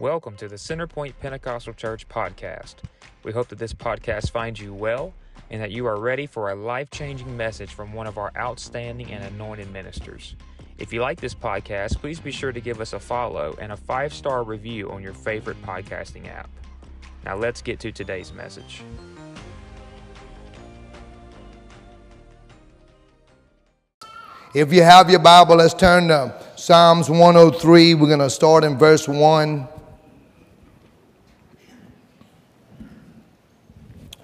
Welcome to the Centerpoint Pentecostal Church podcast. We hope that this podcast finds you well and that you are ready for a life changing message from one of our outstanding and anointed ministers. If you like this podcast, please be sure to give us a follow and a five star review on your favorite podcasting app. Now, let's get to today's message. If you have your Bible, let's turn to Psalms 103. We're going to start in verse 1.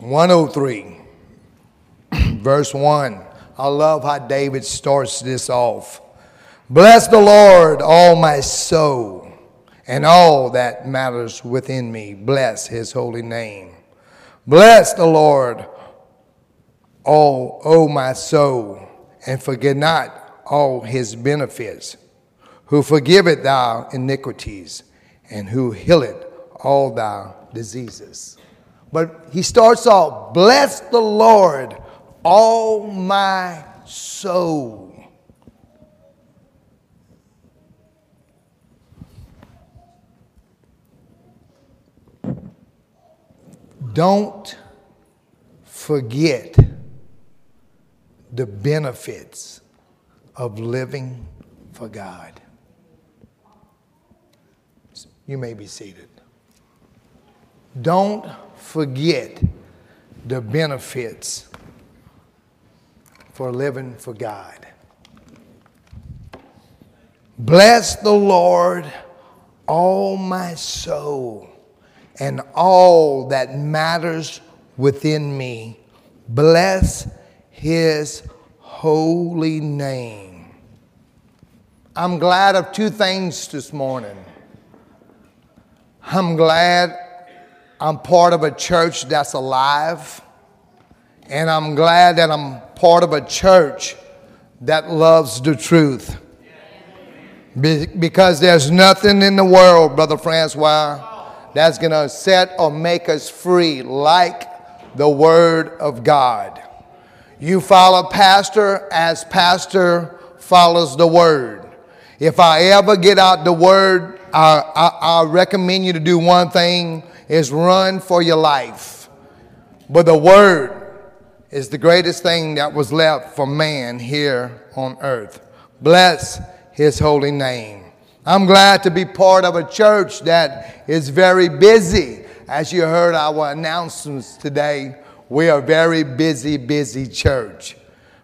103, verse 1. I love how David starts this off. Bless the Lord, all my soul, and all that matters within me. Bless his holy name. Bless the Lord, all, O my soul, and forget not all his benefits, who forgiveth thy iniquities, and who healeth all thy diseases. But he starts off, Bless the Lord, all my soul. Don't forget the benefits of living for God. You may be seated. Don't forget the benefits for living for God. Bless the Lord, all my soul, and all that matters within me. Bless his holy name. I'm glad of two things this morning. I'm glad I'm part of a church that's alive, and I'm glad that I'm part of a church that loves the truth. Be- because there's nothing in the world, Brother Francois, that's going to set or make us free like the Word of God. You follow pastor as pastor follows the Word. If I ever get out the Word, I, I, I recommend you to do one thing is run for your life. But the word is the greatest thing that was left for man here on earth. Bless his holy name. I'm glad to be part of a church that is very busy. As you heard our announcements today, we are a very busy, busy church.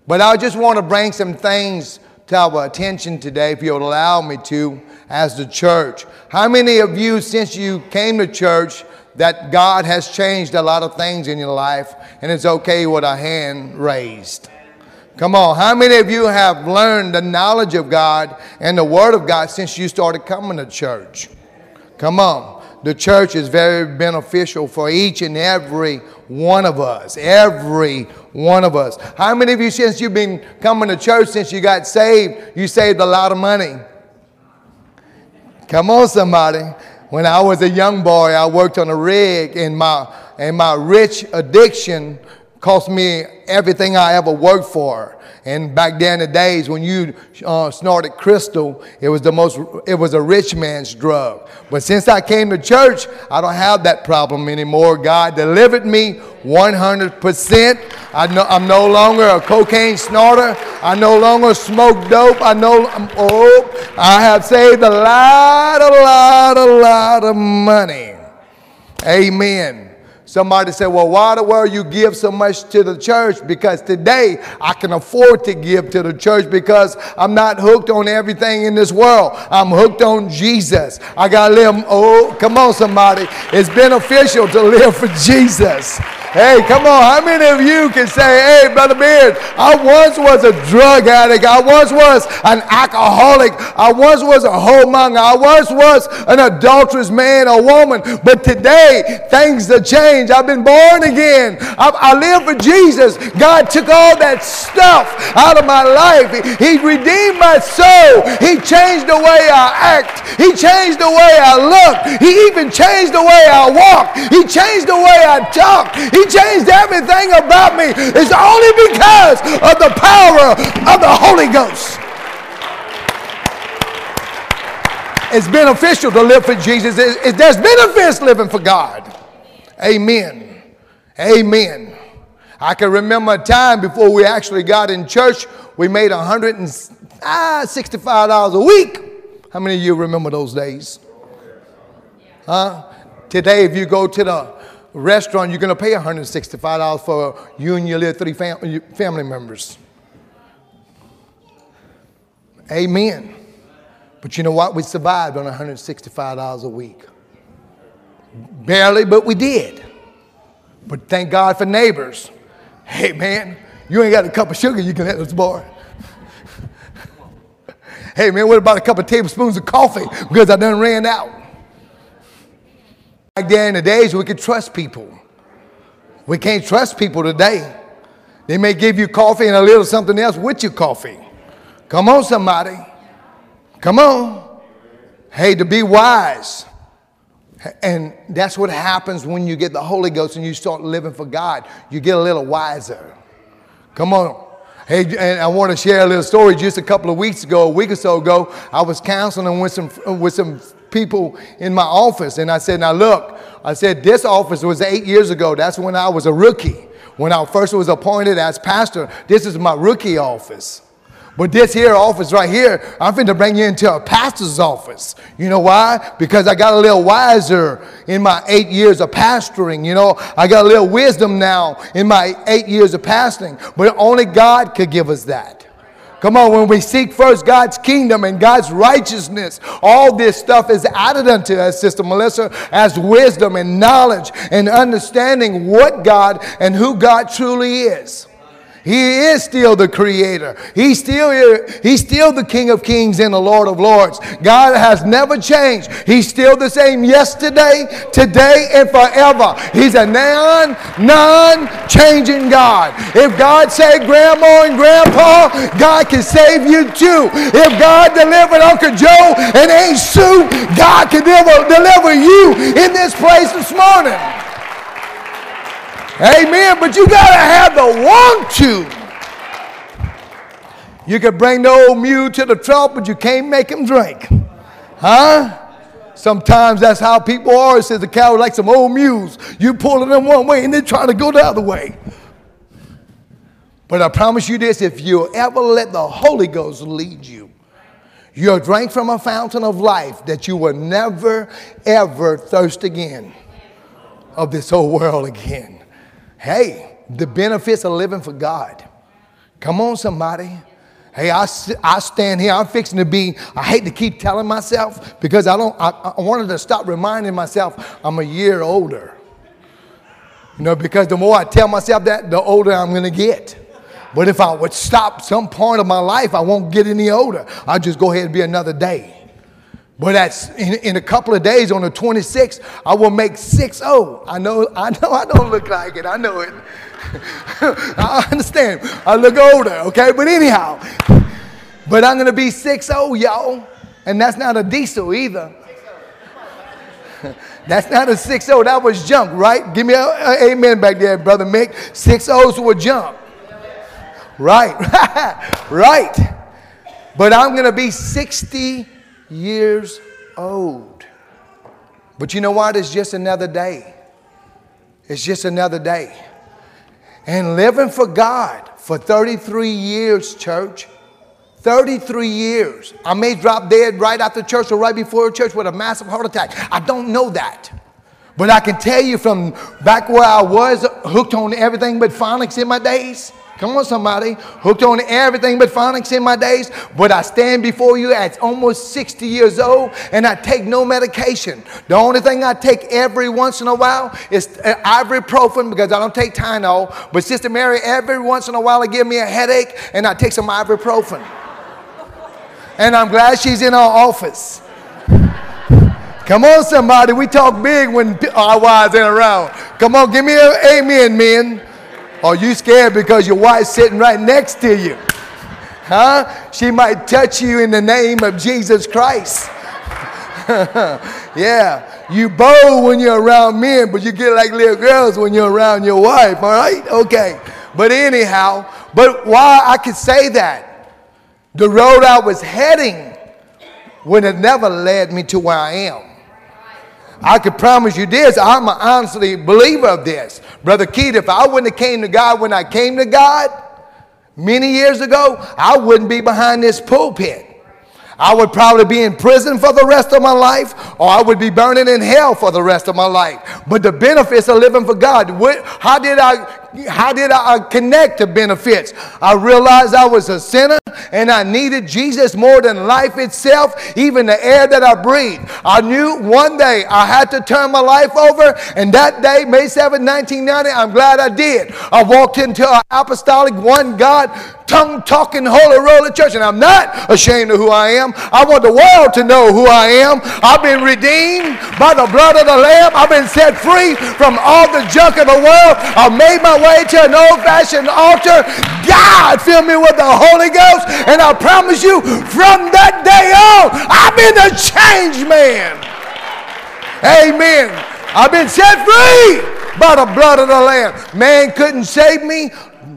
But I just want to bring some things to our attention today, if you'll allow me to, as the church. How many of you, since you came to church, that God has changed a lot of things in your life, and it's okay with a hand raised. Come on, how many of you have learned the knowledge of God and the Word of God since you started coming to church? Come on, the church is very beneficial for each and every one of us. Every one of us. How many of you, since you've been coming to church, since you got saved, you saved a lot of money? Come on, somebody. When I was a young boy, I worked on a rig, and my, and my rich addiction cost me everything I ever worked for. And back then, the days when you uh, snorted crystal, it was the most, it was a rich man's drug. But since I came to church, I don't have that problem anymore. God delivered me 100%. I know, I'm no longer a cocaine snorter. I no longer smoke dope. I know, oh, I have saved a lot, a lot, a lot of money. Amen. Somebody said, Well, why the world you give so much to the church? Because today I can afford to give to the church because I'm not hooked on everything in this world. I'm hooked on Jesus. I got to live. Oh, come on, somebody. It's beneficial to live for Jesus. Hey, come on. How many of you can say, hey, Brother Beard, I once was a drug addict. I once was an alcoholic. I once was a whoremonger. I once was an adulterous man or woman. But today, things have changed. I've been born again. I, I live for Jesus. God took all that stuff out of my life. He, he redeemed my soul. He changed the way I act. He changed the way I look. He even changed the way I walk. He changed the way I talk. He changed everything about me. It's only because of the power of the Holy Ghost. it's beneficial to live for Jesus. It, it, there's benefits living for God. Amen. Amen. I can remember a time before we actually got in church, we made $165 ah, a week. How many of you remember those days? Huh? Today, if you go to the restaurant, you're going to pay $165 for you and your little three fam- family members. Amen. But you know what? We survived on $165 a week. Barely, but we did. But thank God for neighbors. Hey, man, you ain't got a cup of sugar you can let us borrow. hey, man, what about a couple of tablespoons of coffee because I done ran out? Back there in the days, we could trust people. We can't trust people today. They may give you coffee and a little something else with your coffee. Come on, somebody. Come on. Hey, to be wise. And that's what happens when you get the Holy Ghost and you start living for God. You get a little wiser. Come on. Hey, and I want to share a little story. Just a couple of weeks ago, a week or so ago, I was counseling with some with some people in my office. And I said, Now look, I said, this office was eight years ago. That's when I was a rookie. When I first was appointed as pastor, this is my rookie office. But this here office right here, I'm finna bring you into a pastor's office. You know why? Because I got a little wiser in my eight years of pastoring. You know, I got a little wisdom now in my eight years of pastoring. But only God could give us that. Come on, when we seek first God's kingdom and God's righteousness, all this stuff is added unto us, Sister Melissa, as wisdom and knowledge and understanding what God and who God truly is. He is still the creator. He's still here. He's still the King of Kings and the Lord of Lords. God has never changed. He's still the same yesterday, today, and forever. He's a non, non-changing God. If God saved grandma and grandpa, God can save you too. If God delivered Uncle Joe and Aunt Sue, God can deliver, deliver you in this place this morning. Amen. But you got to have the want to. You can bring the old mule to the trough, but you can't make him drink. Huh? Sometimes that's how people are. It says the cow like some old mules. You pulling them one way and they're trying to go the other way. But I promise you this if you ever let the Holy Ghost lead you, you'll drink from a fountain of life that you will never, ever thirst again of this whole world again. Hey, the benefits of living for God. Come on, somebody. Hey, I, I stand here. I'm fixing to be, I hate to keep telling myself because I don't, I, I wanted to stop reminding myself I'm a year older. You know, because the more I tell myself that, the older I'm going to get. But if I would stop some point of my life, I won't get any older. I'll just go ahead and be another day. But that's in, in, a couple of days on the 26th, I will make 6 0. I know, I know I don't look like it. I know it. I understand. I look older, okay? But anyhow, but I'm gonna be 6 0, y'all. And that's not a diesel either. that's not a 6 0. That was junk, right? Give me an amen back there, Brother Mick. 6 O's were junk. Right, right. But I'm gonna be 60 years old. But you know what? It's just another day. It's just another day. And living for God for 33 years, church. 33 years. I may drop dead right after church or right before church with a massive heart attack. I don't know that. But I can tell you from back where I was, hooked on everything but phonics in my days. Come on, somebody. Hooked on everything but phonics in my days. But I stand before you at almost 60 years old and I take no medication. The only thing I take every once in a while is uh, ibuprofen because I don't take Tylenol. But Sister Mary, every once in a while, I give me a headache and I take some ibuprofen. And I'm glad she's in our office. Come on, somebody. We talk big when uh, our wives ain't around. Come on, give me an amen, men. Are you scared because your wife's sitting right next to you? Huh? She might touch you in the name of Jesus Christ. yeah. You bow when you're around men, but you get like little girls when you're around your wife, all right? Okay. But anyhow, but why I could say that, the road I was heading would have never led me to where I am. I can promise you this, I'm an honestly believer of this. Brother Keith, if I wouldn't have came to God when I came to God many years ago, I wouldn't be behind this pulpit. I would probably be in prison for the rest of my life, or I would be burning in hell for the rest of my life. But the benefits of living for God, how did I how did I uh, connect to benefits? I realized I was a sinner and I needed Jesus more than life itself, even the air that I breathe. I knew one day I had to turn my life over, and that day, May 7, 1990, I'm glad I did. I walked into an apostolic, one God, tongue talking, holy roller church, and I'm not ashamed of who I am. I want the world to know who I am. I've been redeemed by the blood of the Lamb, I've been set free from all the junk of the world. I made my way to an old fashioned altar. God filled me with the Holy Ghost. And I promise you, from that day on, I've been a changed man. Amen. I've been set free by the blood of the Lamb. Man couldn't save me.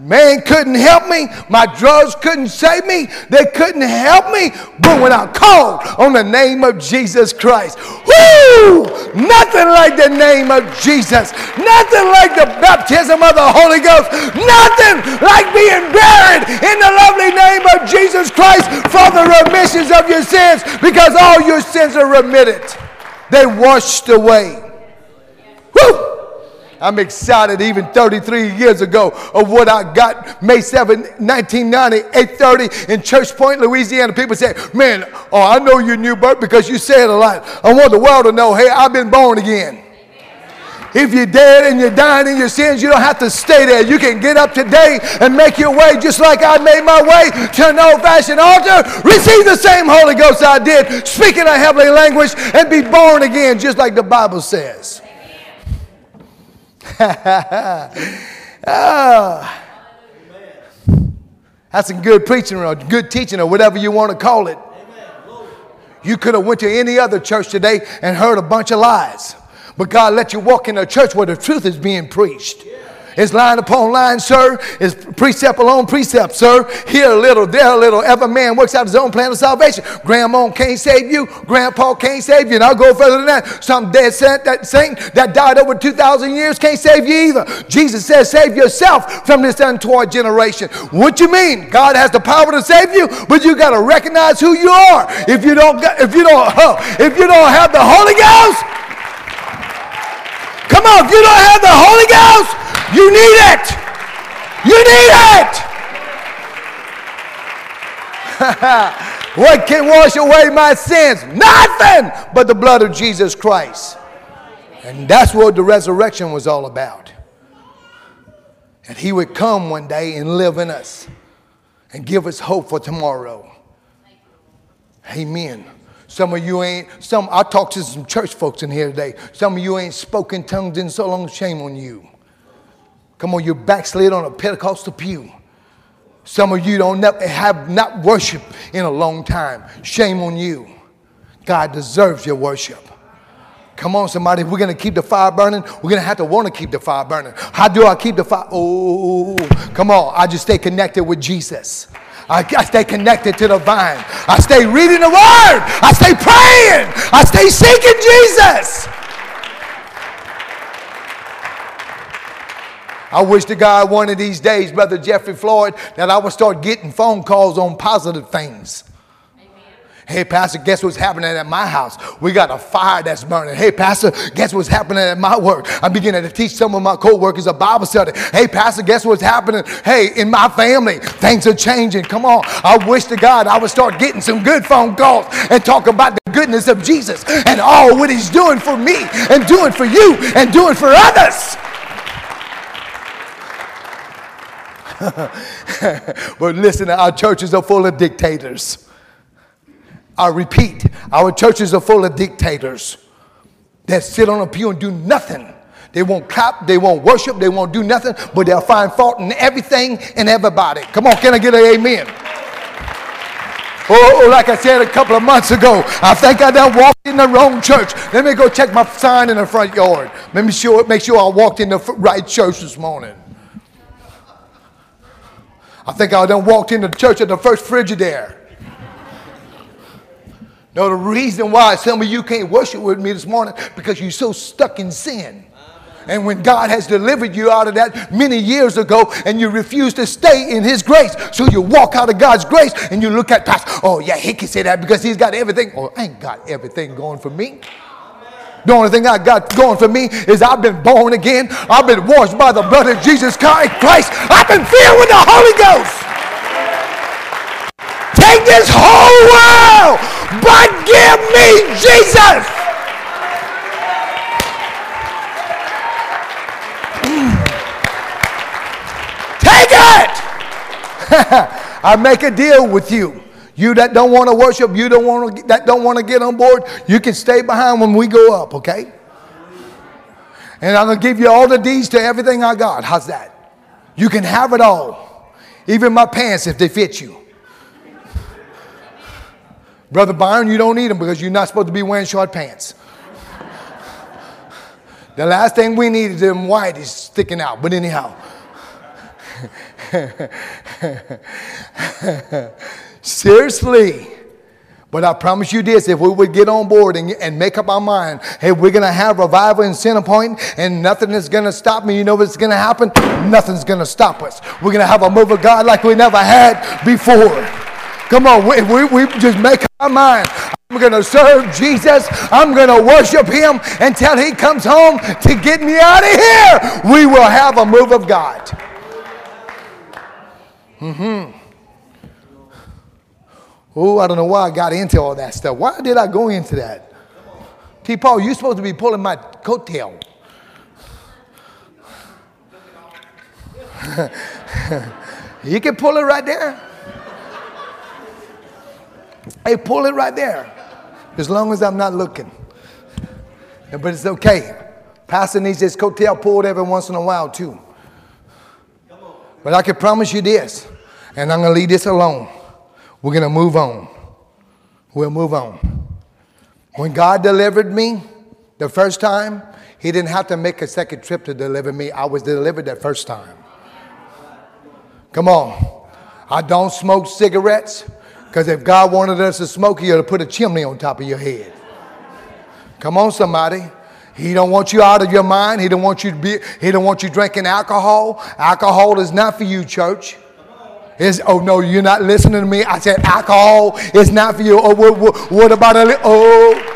Man couldn't help me. My drugs couldn't save me. They couldn't help me. But when I called on the name of Jesus Christ, whoo! Nothing like the name of Jesus. Nothing like the baptism of the Holy Ghost. Nothing like being buried in the lovely name of Jesus Christ for the remissions of your sins because all your sins are remitted. They washed away. Woo! I'm excited even 33 years ago of what I got May 7, 1990, 830 in Church Point, Louisiana. People say, man, oh, I know you're new birth because you say it a lot. I want the world to know, hey, I've been born again. If you're dead and you're dying in your sins, you don't have to stay there. You can get up today and make your way just like I made my way to an old fashioned altar, receive the same Holy Ghost I did, speak in a heavenly language, and be born again, just like the Bible says. ah. That's some good preaching or good teaching or whatever you want to call it. You could have went to any other church today and heard a bunch of lies. But God let you walk in a church where the truth is being preached. It's line upon line, sir. It's precept upon precept, sir. Here a little, there a little. Every man works out his own plan of salvation. Grandma can't save you. Grandpa can't save you. And I'll go further than that. Some dead saint that, saint that died over 2,000 years can't save you either. Jesus says, save yourself from this untoward generation. What you mean? God has the power to save you, but you got to recognize who you are. If you don't, if you don't, if you don't have the Holy Ghost, come on. If you don't have the Holy Ghost, you need it. You need it. what can wash away my sins? Nothing but the blood of Jesus Christ. And that's what the resurrection was all about. And he would come one day and live in us and give us hope for tomorrow. Amen. Some of you ain't, some, I talked to some church folks in here today. Some of you ain't spoken tongues in so long, shame on you. Come on, you backslid on a Pentecostal pew. Some of you don't have not worshiped in a long time. Shame on you. God deserves your worship. Come on, somebody. If we're going to keep the fire burning, we're going to have to want to keep the fire burning. How do I keep the fire? Oh, come on. I just stay connected with Jesus. I, I, stay connected to the vine. I stay reading the word. I stay praying. I stay seeking Jesus. I wish to God one of these days, Brother Jeffrey Floyd, that I would start getting phone calls on positive things. Hey, Pastor, guess what's happening at my house? We got a fire that's burning. Hey, Pastor, guess what's happening at my work? I'm beginning to teach some of my co-workers a Bible study. Hey, Pastor, guess what's happening? Hey, in my family, things are changing. Come on. I wish to God I would start getting some good phone calls and talk about the goodness of Jesus and all what he's doing for me and doing for you and doing for others. but listen, our churches are full of dictators. I repeat, our churches are full of dictators that sit on a pew and do nothing. They won't clap, they won't worship, they won't do nothing, but they'll find fault in everything and everybody. Come on, can I get an amen? Oh, oh, oh like I said a couple of months ago, I think I done walked in the wrong church. Let me go check my sign in the front yard. Let me sure, make sure I walked in the right church this morning. I think I done walked into the church at the first Frigidaire. No, the reason why some of you can't worship with me this morning because you're so stuck in sin. And when God has delivered you out of that many years ago and you refuse to stay in His grace, so you walk out of God's grace and you look at Pastor, oh yeah, he can say that because he's got everything. Oh, I ain't got everything going for me. The only thing I got going for me is I've been born again. I've been washed by the blood of Jesus Christ. I've been filled with the Holy Ghost. Take this whole world, but give me Jesus. Mm. Take it. I make a deal with you. You that don't want to worship, you don't want to, that don't want to get on board, you can stay behind when we go up, okay? And I'm going to give you all the deeds to everything I got. How's that? You can have it all. Even my pants if they fit you. Brother Byron, you don't need them because you're not supposed to be wearing short pants. The last thing we need is them white is sticking out. But anyhow. Seriously. But I promise you this if we would get on board and, and make up our mind, hey, we're going to have revival in Center Point and nothing is going to stop me. You know what's going to happen? Nothing's going to stop us. We're going to have a move of God like we never had before. Come on, we, we, we just make up our mind. I'm going to serve Jesus. I'm going to worship him until he comes home to get me out of here. We will have a move of God. Mm-hmm. Oh, I don't know why I got into all that stuff. Why did I go into that? T. Paul, you're supposed to be pulling my coattail. you can pull it right there. Hey, pull it right there. As long as I'm not looking. But it's okay. Pastor needs his coattail pulled every once in a while, too. But I can promise you this, and I'm going to leave this alone. We're going to move on. We'll move on. When God delivered me the first time, He didn't have to make a second trip to deliver me. I was delivered that first time. Come on. I don't smoke cigarettes because if God wanted us to smoke, He would put a chimney on top of your head. Come on, somebody. He don't want you out of your mind. He don't want you to be. He don't want you drinking alcohol. Alcohol is not for you, church. Oh no, you're not listening to me. I said alcohol is not for you. Oh, what, what, what about a little? Oh.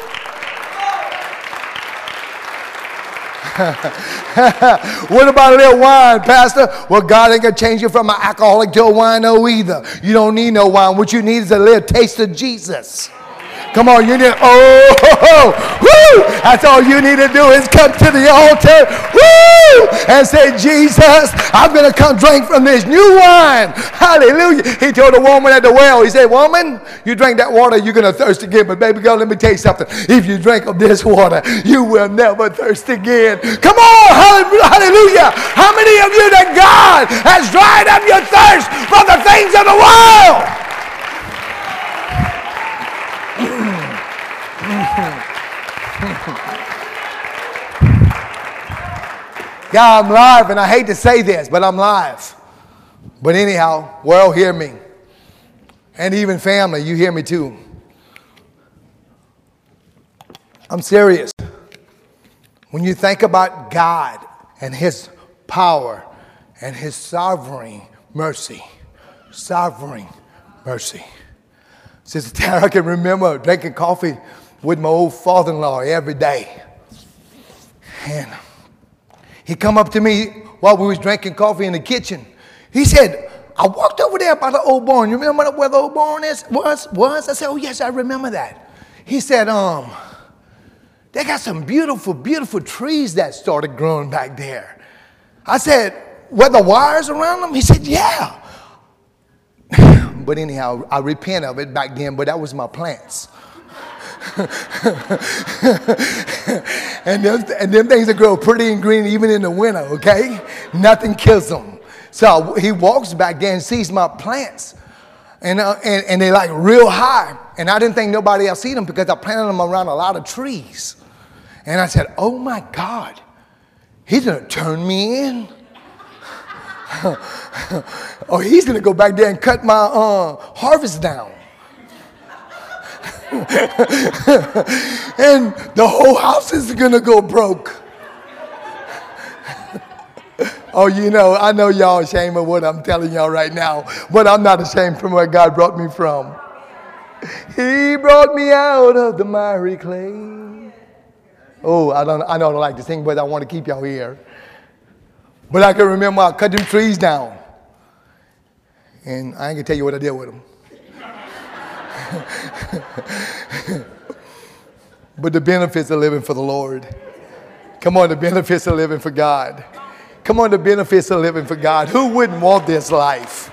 what about a little wine, Pastor? Well, God ain't gonna change you from an alcoholic to a wino either. You don't need no wine. What you need is a little taste of Jesus. Come on, you need, oh! That's all you need to do is come to the altar! And say, Jesus, I'm going to come drink from this new wine. Hallelujah. He told the woman at the well, he said, Woman, you drink that water, you're going to thirst again. But baby girl, let me tell you something. If you drink of this water, you will never thirst again. Come on, hallelujah. How many of you that God has dried up your thirst for the things of the world? God, I'm live, and I hate to say this, but I'm live. But anyhow, world, hear me. And even family, you hear me too. I'm serious. When you think about God and His power and His sovereign mercy, sovereign mercy. Sister Tara, I can remember drinking coffee with my old father-in-law every day. And he come up to me while we was drinking coffee in the kitchen. He said, I walked over there by the old barn. You remember where the old barn is? Was? Was? I said, oh, yes, I remember that. He said, um, they got some beautiful, beautiful trees that started growing back there. I said, were the wires around them? He said, yeah. but anyhow, I repent of it back then, but that was my plants. and, them, and them things that grow pretty and green even in the winter, okay? Nothing kills them. So he walks back there and sees my plants. And, uh, and, and they're like real high. And I didn't think nobody else see them because I planted them around a lot of trees. And I said, oh my God, he's gonna turn me in. or he's gonna go back there and cut my uh, harvest down. and the whole house is gonna go broke. oh, you know, I know y'all ashamed of what I'm telling y'all right now, but I'm not ashamed from where God brought me from. He brought me out of the miry clay. Oh, I don't, I don't like to sing, but I want to keep y'all here. But I can remember I cut them trees down. And I ain't gonna tell you what I did with them. but the benefits of living for the Lord. Come on, the benefits of living for God. Come on, the benefits of living for God. Who wouldn't want this life?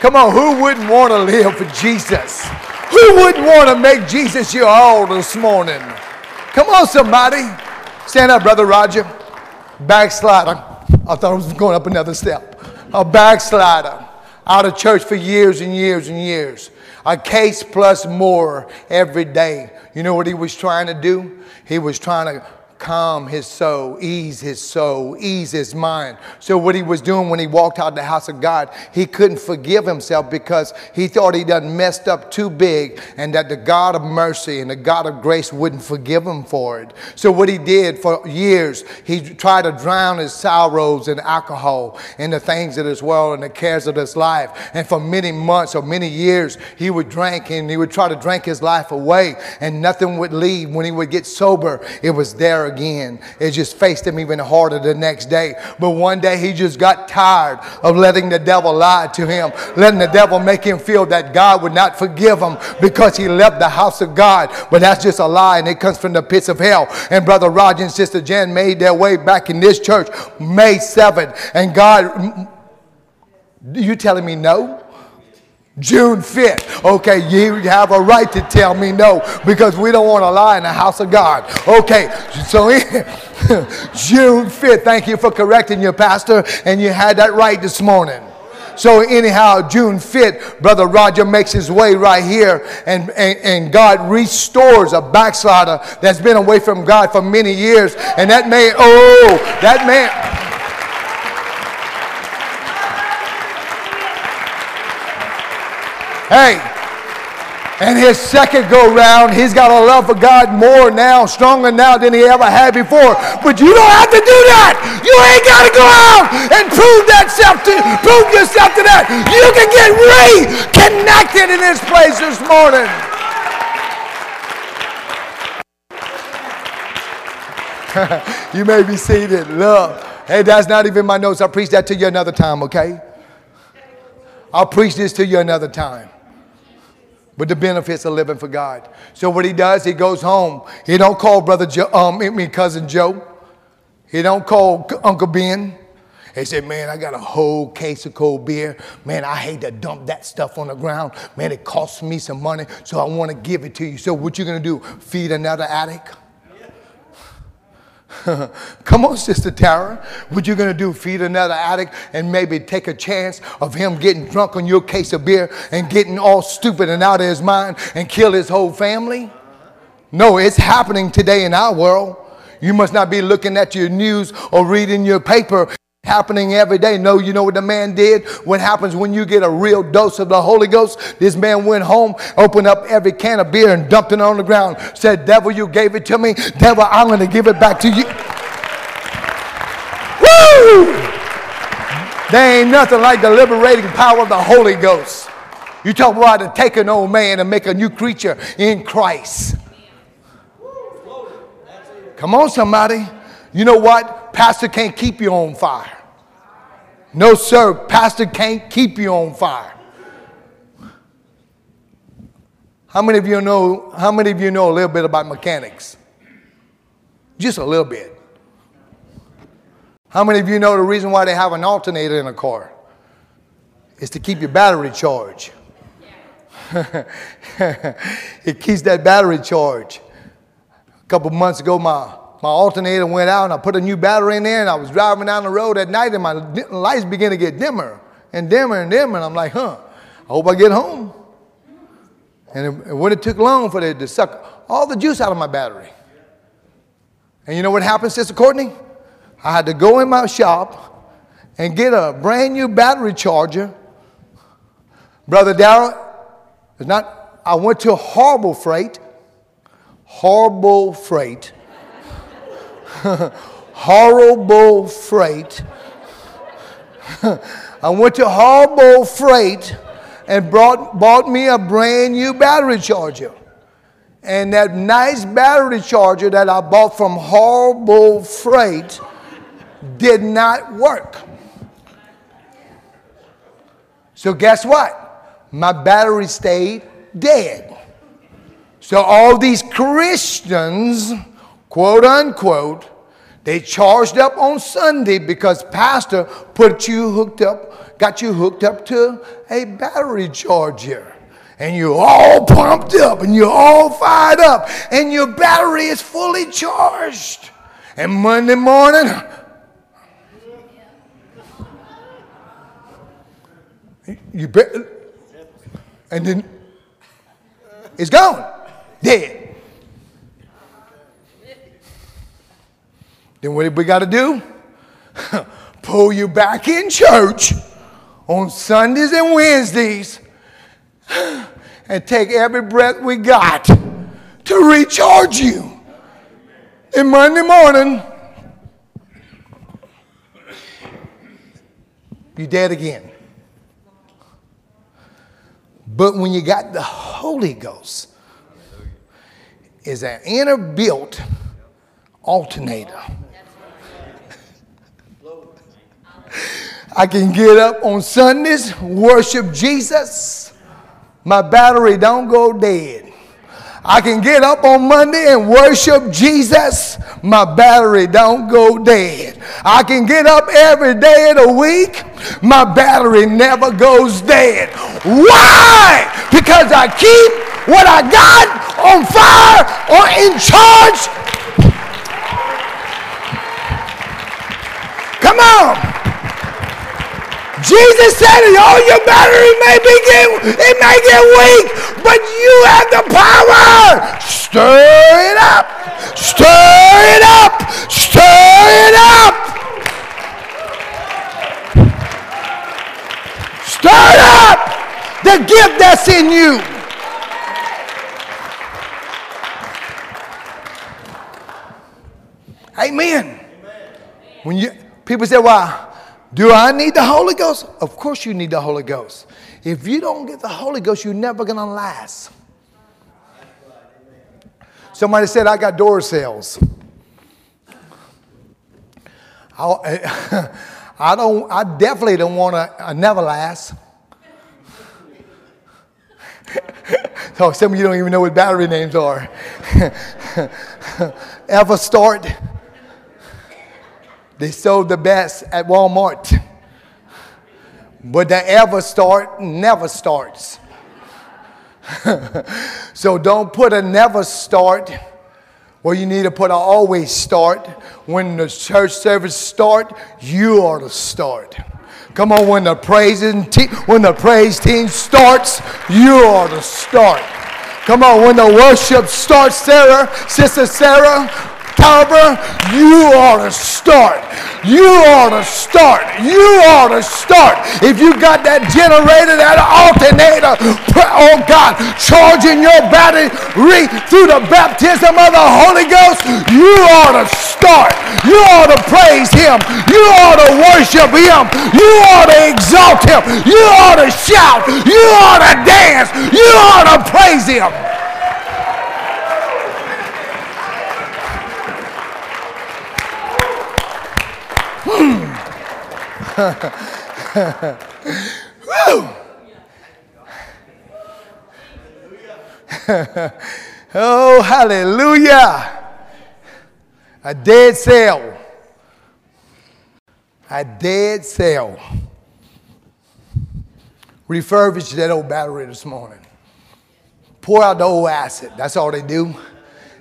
Come on, who wouldn't want to live for Jesus? Who wouldn't want to make Jesus your all this morning? Come on, somebody. Stand up, Brother Roger. Backslider. I thought I was going up another step. A backslider. Out of church for years and years and years. A case plus more every day. You know what he was trying to do? He was trying to calm his soul, ease his soul, ease his mind. So, what he was doing when he walked out the house of God, he couldn't forgive himself because he thought he done messed up too big and that the God of mercy and the God of grace wouldn't forgive him for it. So, what he did for years, he tried to drown his sorrows in alcohol and the things of this world and the cares of this life. And for many months or many years, he would drink and he would try to drink his life away and nothing would leave. When he would get sober, it was there again. It just faced him even harder the next day. But one day he just got tired of letting the devil lie to him, letting the devil make him feel that God would not forgive him because he left the house of God. But that's just a lie and it comes from the pits of hell. And Brother Roger and Sister Jan made their way back in this church May 7th. And God, you telling me no? June 5th. Okay, you have a right to tell me no because we don't want to lie in the house of God. Okay, so June 5th. Thank you for correcting your pastor, and you had that right this morning. So, anyhow, June 5th, Brother Roger makes his way right here, and, and, and God restores a backslider that's been away from God for many years. And that man, oh, that man. Hey, and his second go round, he's got a love for God more now, stronger now than he ever had before. But you don't have to do that. You ain't got to go out and prove that self to prove yourself to that. You can get reconnected in this place this morning. you may be seated. Love. Hey, that's not even my notes. I'll preach that to you another time, okay? I'll preach this to you another time but the benefits of living for God. So what he does, he goes home. He don't call brother Joe, um, I mean cousin Joe. He don't call Uncle Ben. He said, man, I got a whole case of cold beer. Man, I hate to dump that stuff on the ground. Man, it costs me some money, so I want to give it to you. So what you gonna do? Feed another addict? Come on, Sister Tara. What you gonna do? Feed another addict and maybe take a chance of him getting drunk on your case of beer and getting all stupid and out of his mind and kill his whole family? No, it's happening today in our world. You must not be looking at your news or reading your paper happening every day. No, you know what the man did? What happens when you get a real dose of the Holy Ghost? This man went home, opened up every can of beer and dumped it on the ground. Said, Devil, you gave it to me. Devil, I'm going to give it back to you. Woo! There ain't nothing like the liberating power of the Holy Ghost. You talk about to take an old man and make a new creature in Christ. Come on, somebody. You know what? Pastor can't keep you on fire. No, sir. Pastor can't keep you on fire. How many of you know? How many of you know a little bit about mechanics? Just a little bit. How many of you know the reason why they have an alternator in a car? Is to keep your battery charged. it keeps that battery charged. A couple months ago, my my alternator went out and I put a new battery in there and I was driving down the road at night and my lights began to get dimmer and dimmer and dimmer. And I'm like, huh, I hope I get home. And it, when it took long for it to suck all the juice out of my battery. And you know what happened, Sister Courtney? I had to go in my shop and get a brand new battery charger. Brother Darrell, it's not, I went to Harbor Freight horrible freight, horrible freight. I went to horrible freight and brought, bought me a brand new battery charger. And that nice battery charger that I bought from horrible freight did not work. So, guess what? My battery stayed dead. So, all these Christians, quote unquote, they charged up on Sunday because pastor put you hooked up, got you hooked up to a battery charger. And you're all pumped up and you're all fired up and your battery is fully charged. And Monday morning, you bet, and then it's gone, dead. Then what we got to do? Pull you back in church on Sundays and Wednesdays and take every breath we got to recharge you. And Monday morning, you're dead again. But when you got the Holy Ghost, is an inner built alternator. I can get up on Sundays, worship Jesus. My battery don't go dead. I can get up on Monday and worship Jesus. My battery don't go dead. I can get up every day of the week. My battery never goes dead. Why? Because I keep what I got on fire or in charge. Come on. Jesus said oh, your battery may be get, it may get weak, but you have the power. Stir it up. Stir it up. Stir it up. Stir up the gift that's in you. Amen. When you people say, "Well, do I need the Holy Ghost?" Of course, you need the Holy Ghost. If you don't get the Holy Ghost, you're never gonna last. Somebody said, "I got door sales." I, don't. I definitely don't want to a uh, never last. so some of you don't even know what battery names are. EverStart. They sold the best at Walmart. But the EverStart never starts. so don't put a never start where you need to put a always start. When the church service start, you are to start. Come on, when the praise te- when the praise team starts, you are to start. Come on, when the worship starts, Sarah, Sister Sarah, Tauber, you ought to start. You ought to start. You ought to start. If you got that generator, that alternator, oh God, charging your battery through the baptism of the Holy Ghost, you ought to start. You ought to praise Him. You ought to worship Him. You ought to exalt Him. You ought to shout. You ought to dance. You ought to praise Him. oh, hallelujah. A dead cell. A dead cell. Refurbish that old battery this morning. Pour out the old acid. That's all they do.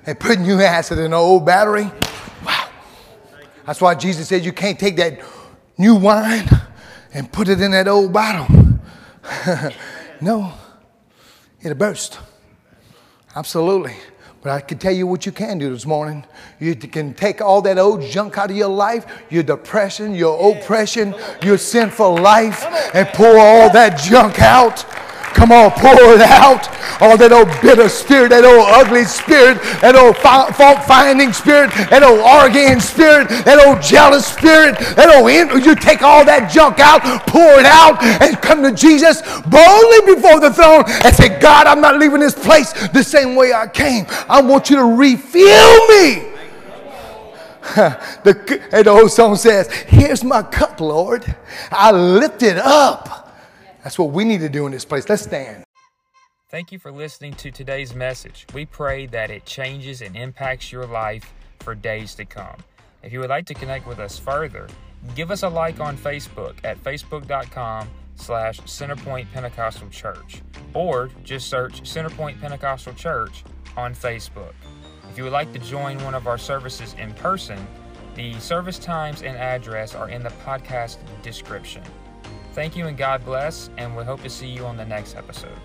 They put new acid in the old battery. Wow. That's why Jesus said you can't take that new wine and put it in that old bottle. no, it'll burst. Absolutely. But I can tell you what you can do this morning. You can take all that old junk out of your life, your depression, your oppression, your sinful life, and pour all that junk out. Come on, pour it out. All that old bitter spirit, that old ugly spirit, that old fault finding spirit, that old arguing spirit, that old jealous spirit, that old in- you take all that junk out, pour it out, and come to Jesus boldly before the throne and say, God, I'm not leaving this place the same way I came. I want you to refill me. the, and the old song says, Here's my cup, Lord. I lift it up. That's what we need to do in this place. Let's stand. Thank you for listening to today's message. We pray that it changes and impacts your life for days to come. If you would like to connect with us further, give us a like on Facebook at facebook.com slash Centerpoint Pentecostal Church, or just search Centerpoint Pentecostal Church on Facebook. If you would like to join one of our services in person, the service times and address are in the podcast description. Thank you and God bless, and we hope to see you on the next episode.